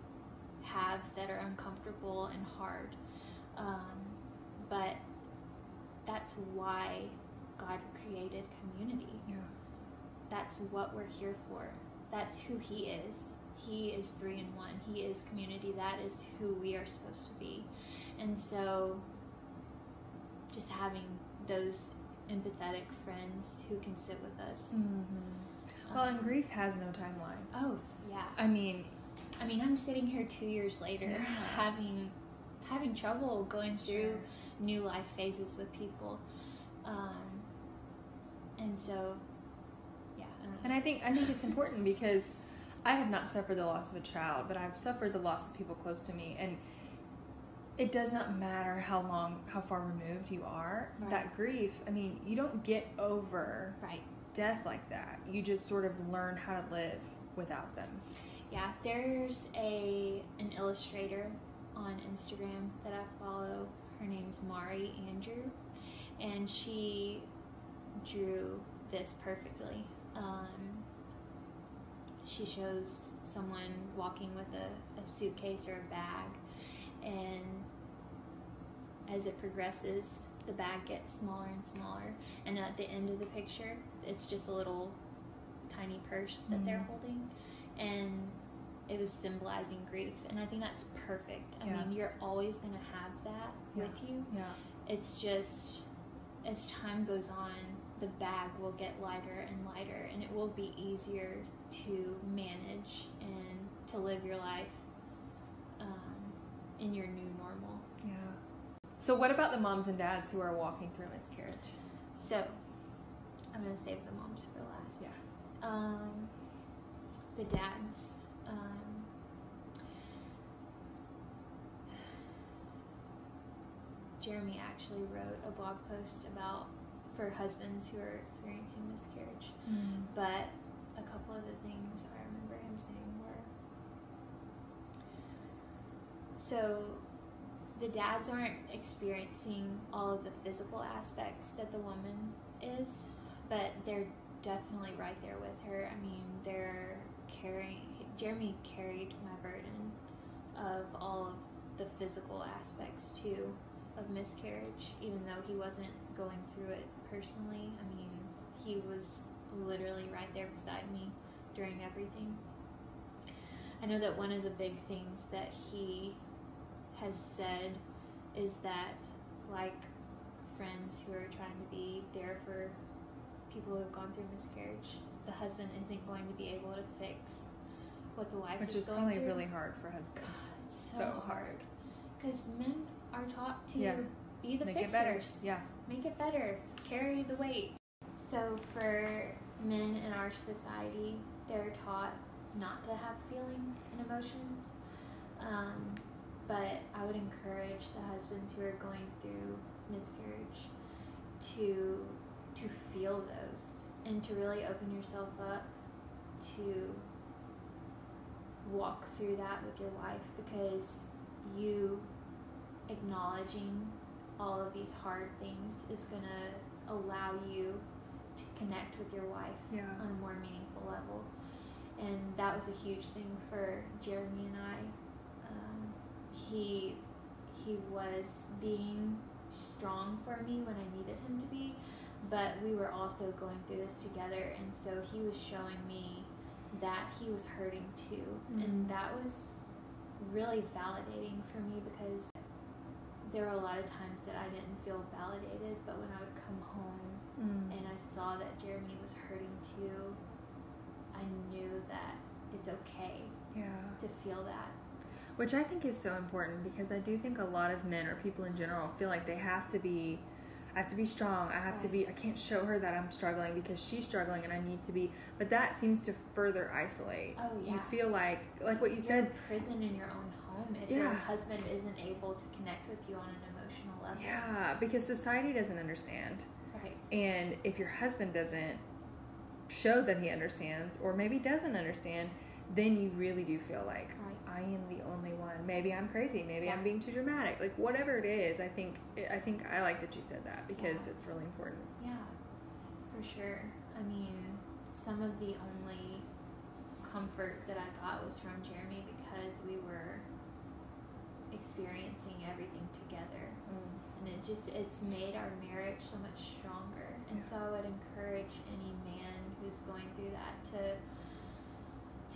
have that are uncomfortable and hard. Um, but that's why God created community. Yeah. That's what we're here for. That's who He is. He is three in one. He is community. That is who we are supposed to be. And so, just having those empathetic friends who can sit with us. Mm-hmm. Well, and Um, grief has no timeline. oh yeah, I mean, I mean, I'm sitting here two years later, Yeah. [LAUGHS] having having trouble going through Sure. new life phases with people, um, and so yeah, I. And I think I think it's important [LAUGHS] because I have not suffered the loss of a child, but I've suffered the loss of people close to me, and it does not matter how long, how far removed you are. Right. That grief, I mean, you don't get over right. death like that. You just sort of learn how to live without them. Yeah, there's a an illustrator on Instagram that I follow. Her name's Mari Andrew, and she drew this perfectly. Um, she shows someone walking with a, a suitcase or a bag, and as it progresses, the bag gets smaller and smaller, and at the end of the picture, it's just a little tiny purse that they're Mhm. holding, and it was symbolizing grief, and I think that's perfect. I Yeah. mean, you're always gonna have that Yeah. with you. Yeah. It's just as time goes on, the bag will get lighter and lighter, and it will be easier to manage and to live your life um, in your new normal. Yeah. So, what about the moms and dads who are walking through miscarriage? So, I'm gonna save the moms for last. Yeah. Um, the dads. Um, Jeremy actually wrote a blog post about for husbands who are experiencing miscarriage. But a couple of the things I remember him saying were so the dads aren't experiencing all of the physical aspects that the woman is, but they're definitely right there with her. I mean, they're carrying, Jeremy carried my burden of all of the physical aspects too of miscarriage, even though he wasn't going through it personally. I mean, he was literally right there beside me during everything. I know that one of the big things that he has said is that, like friends who are trying to be there for people who have gone through miscarriage, the husband isn't going to be able to fix what the wife Which is, is going probably through. really hard for husbands. God, it's so, So hard because men are taught to Yeah. be the Make fixers it better. Yeah. make it better, carry the weight. So, for men in our society, they're taught not to have feelings and emotions. Um, but I would encourage the husbands who are going through miscarriage to to feel those and to really open yourself up to walk through that with your wife because you acknowledging all of these hard things is going to allow you to connect with your wife Yeah. on a more meaningful level. And that was a huge thing for Jeremy and I. Um, he he was being strong for me when I needed him to be, but we were also going through this together, and so he was showing me that he was hurting too, Mhm. and that was really validating for me because there were a lot of times that I didn't feel validated, but when I would come home Mm. and I saw that Jeremy was hurting too, I knew that it's okay Yeah. to feel that. Which I think is so important because I do think a lot of men or people in general feel like they have to be I have to be strong. I have to be I can't show her that I'm struggling because she's struggling and I need to be but that seems to further isolate. Oh, yeah. You feel like like what you You're said prison in your own home if your husband isn't able to connect with you on an emotional level. Yeah, because society doesn't understand. And if your husband doesn't show that he understands or maybe doesn't understand, then you really do feel like Right. I am the only one. Maybe I'm crazy. Maybe Yeah. I'm being too dramatic. Like whatever it is, I think I think I like that you said that because Yeah. it's really important. Yeah, for sure. I mean, some of the only comfort that I got was from Jeremy because we were experiencing everything together. And it just it's made our marriage so much stronger. And Yeah. so I would encourage any man who's going through that to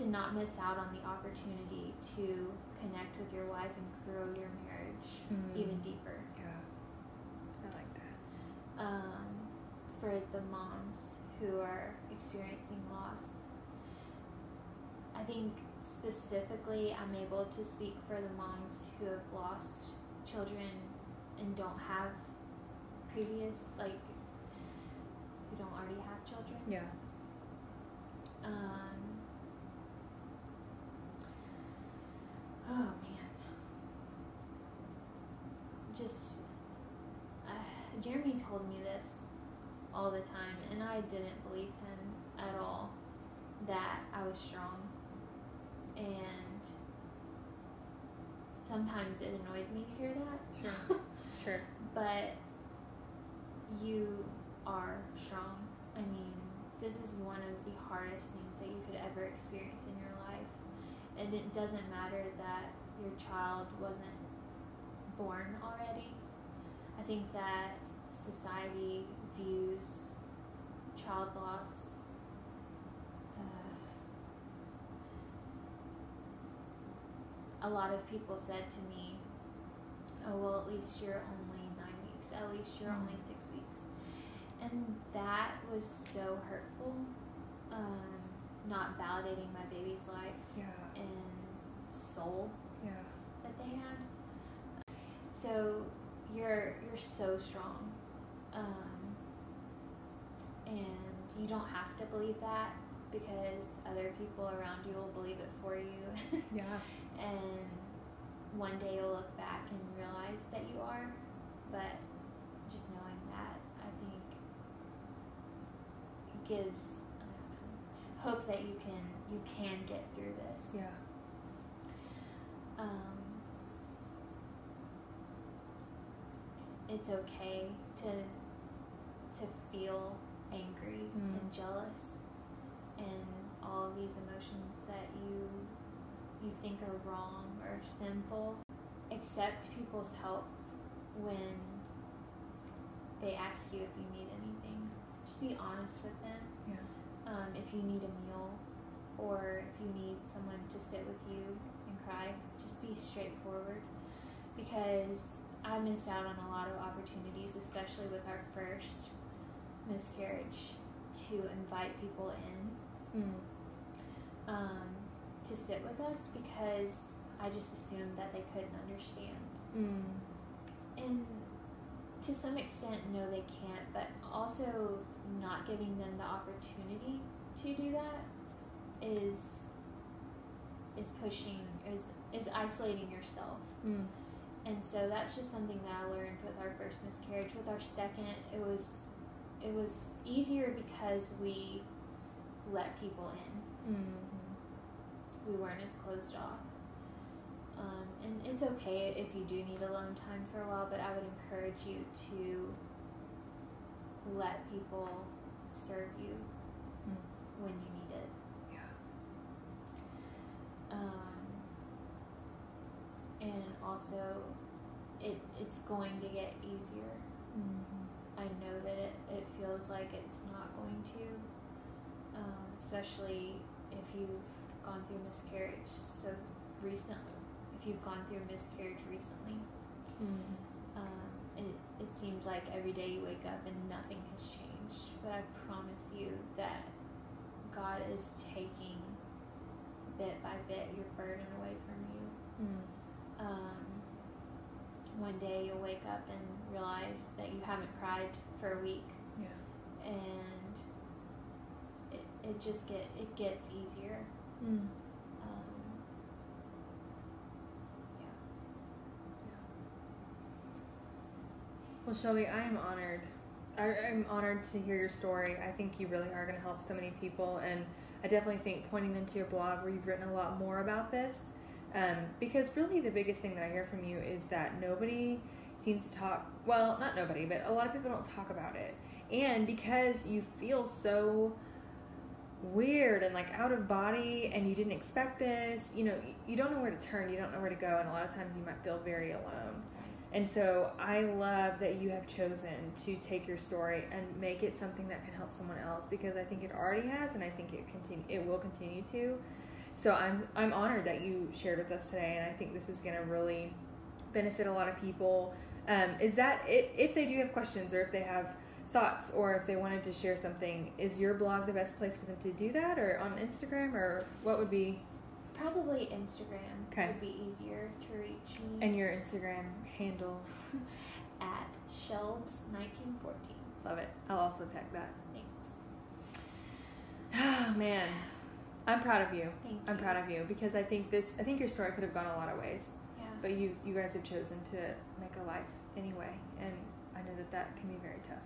to not miss out on the opportunity to connect with your wife and grow your marriage Mm. even deeper. Yeah, I like that. for the moms who are experiencing loss. I think specifically I'm able to speak for the moms who have lost children and don't have previous like who don't already have children. Yeah. Um, oh man. Just, uh, Jeremy told me this all the time, and I didn't believe him at all that I was strong. And sometimes it annoyed me to hear that. Sure. [LAUGHS] Sure. but you are strong. I mean, this is one of the hardest things that you could ever experience in your life. And it doesn't matter that your child wasn't born already. I think that society views child loss uh, a lot of people said to me, oh, well, at least you're only nine weeks, at least you're only six weeks. And that was so hurtful, um, not validating my baby's life Yeah. and soul Yeah. that they had. So you're you're so strong, um, and you don't have to believe that because other people around you will believe it for you. [LAUGHS] Yeah. and one day you'll look back and realize that you are. But just knowing that, I think, gives know, hope that you can you can get through this. Yeah. Um, it's okay to to feel angry Mm. and jealous and all these emotions that you you think are wrong or simple, Accept people's help when they ask you if you need anything. Just be honest with them Yeah. um, if you need a meal or if you need someone to sit with you and cry, just be straightforward because I missed out on a lot of opportunities, especially with our first miscarriage, to invite people in Mm. um, to sit with us because I just assumed that they couldn't understand. Mm. And to some extent, no, they can't, but also not giving them the opportunity to do that is is pushing is is isolating yourself. Mm. And so that's just something that I learned with our first miscarriage. With our second, it was it was easier because we let people in. Mm. We weren't as closed off. Um, and it's okay if you do need alone time for a while, but I would encourage you to let people serve you Mm. when you need it. Yeah. Um, and also, it it's going to get easier. Mm. I know that it, it feels like it's not going to, um, especially if you've gone through miscarriage so recently. If you've gone through miscarriage recently, Mm. um, it, it seems like every day you wake up and nothing has changed. But I promise you that God is taking bit by bit your burden away from you. Mm. Um, one day you'll wake up and realize that you haven't cried for a week, Yeah. and it, it just get it gets easier. Mm. Um, yeah. Well, Shelby, I am honored. I, I'm honored to hear your story. I think you really are going to help so many people, and I definitely think pointing them to your blog where you've written a lot more about this, um, because really the biggest thing that I hear from you is that nobody seems to talk. Well, not nobody, but a lot of people don't talk about it, and because you feel so weird and like out of body and you didn't expect this you know you- don't know where to turn you don't know where to go and a lot of times you might feel very alone and so I love that you have chosen to take your story and make it something that can help someone else because I think it already has and I think it continue it will continue to. So I'm I'm honored that you shared with us today and I think this is going to really benefit a lot of people. Um, is that it, if they do have questions or if they have thoughts or if they wanted to share something, is your blog the best place for them to do that, or on Instagram, or what would be? Probably Instagram Okay. would be easier to reach me And your Instagram handle. [LAUGHS] at Shelbs1914. Love it. I'll also tag that. Thanks. Oh man, I'm proud of you. Thank I'm you. proud of you because I think this. I think your story could have gone a lot of ways, Yeah. but you you guys have chosen to make a life anyway, and I know that that can be very tough.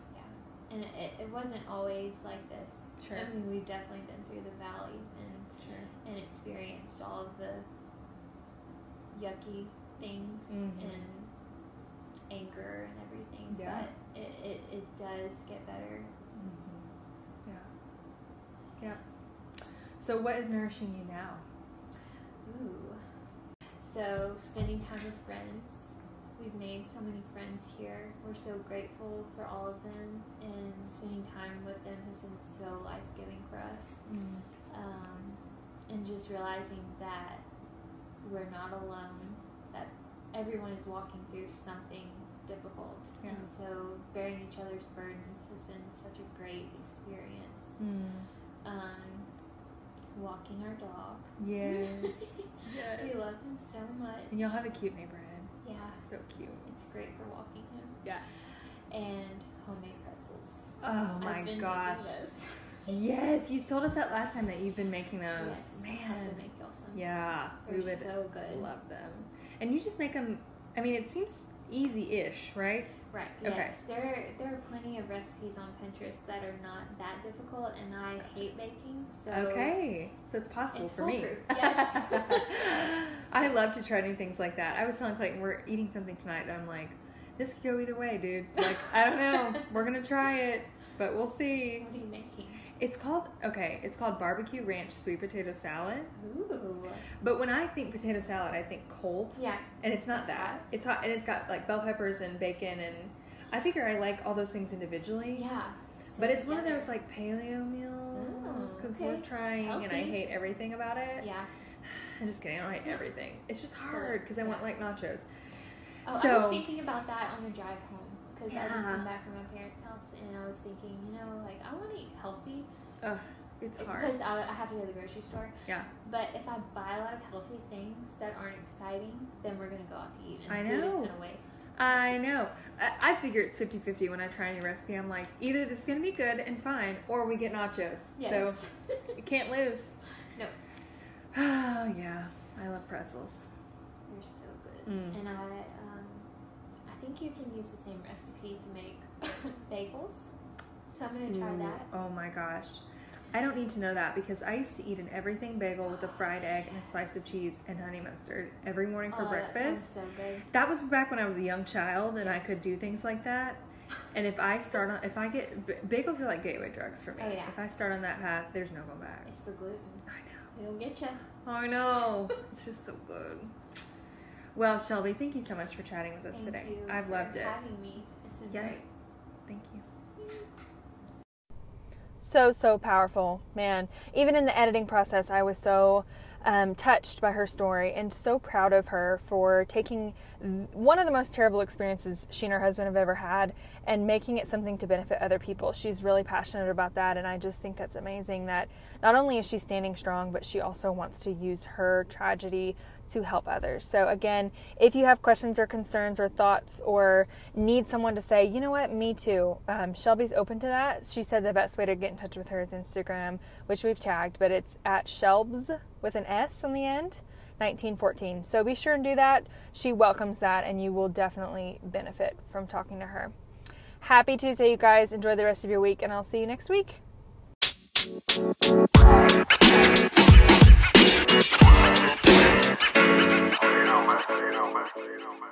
And it, it wasn't always like this. Sure. I mean, we've definitely been through the valleys and, Sure. and experienced all of the yucky things Mhm. and anger and everything. Yeah. But it, it, it does get better. Mm-hmm. Yeah. Yeah. So, what is nourishing you now? Ooh. So, spending time with friends. We've made so many friends here. We're so grateful for all of them, and spending time with them has been so life giving for us. Um, and just realizing that we're not alone, that everyone is walking through something difficult. Yeah. And so, bearing each other's burdens has been such a great experience. Um, walking our dog. [LAUGHS] Yes. We love him so much. And you'll have a cute neighborhood. Yeah, So cute. it's great for walking him. Yeah. And homemade pretzels. Oh my gosh. Yes, you told us that last time that you've been making those. yes, I'll have Man. to make y'all some. Yeah, They're we would so good. love them. And you just make them. I mean, it seems easy-ish, right? Right. Okay. Yes. There there are plenty of recipes on Pinterest that are not that difficult, and I hate baking, so okay, so it's possible It's for me. [LAUGHS] yes. I love to try new things like that. I was telling Clayton we're eating something tonight that I'm like, this could go either way, dude. Like I don't know. [LAUGHS] we're gonna try it, but we'll see. What are you making? It's called okay. It's called barbecue ranch sweet potato salad. Ooh. But when I think potato salad, I think cold, Yeah. and it's not It's that. hot. It's hot, and it's got like bell peppers and bacon, and I figure I like all those things individually. Yeah. But So it's one of those like paleo meals oh, because we're okay. trying, and I hate everything about it. Yeah. [SIGHS] I'm just kidding. I don't hate everything. It's just hard because I want like nachos. Oh, I was thinking about that on the drive because I just Yeah. came back from my parents' house and I was thinking, you know, like I want to eat healthy Ugh, it's hard. because I, I have to go to the grocery store. Yeah. But if I buy a lot of healthy things that aren't exciting, then we're gonna go out to eat and I food is gonna waste. I know. I, I figure it's 50 50 when I try a new recipe. I'm like, either this is going to be good and fine, or we get nachos. So Yes. you can't lose. [LAUGHS] no, Oh, [SIGHS] yeah. I love pretzels. they're so good. Mm. And I think you can use the same recipe to make [LAUGHS] bagels. So I'm gonna try Ooh, that. Oh my gosh. I don't need to know that because I used to eat an everything bagel with a fried egg and a [GASPS] slice of cheese and honey mustard every morning for oh, that breakfast. sounds so good. That was back when I was a young child and I could do things like that. And if I start on, if I get bagels are like gateway drugs for me. Oh, yeah. If I start on that path, there's no going back. It's the gluten. I know. It'll get you. I know. [LAUGHS] it's just so good. Well, Shelby, thank you so much for chatting with us Thank today. you I've for loved it. having me. It's been Yeah. great. Thank you. so so powerful man even in the editing process i was so um, touched by her story and so proud of her for taking one of the most terrible experiences she and her husband have ever had and making it something to benefit other people she's really passionate about that and i just think that's amazing that not only is she standing strong but she also wants to use her tragedy to help others. So, again, if you have questions or concerns or thoughts or need someone to say, you know what, me too, um, Shelby's open to that. She said the best way to get in touch with her is Instagram, which we've tagged, but it's at Shelbs with an S on the end. 1914. So be sure and do that. She welcomes that, and you will definitely benefit from talking to her. Happy Tuesday, you guys. Enjoy the rest of your week, and I'll see you next week. Oh, you know, man. Oh, you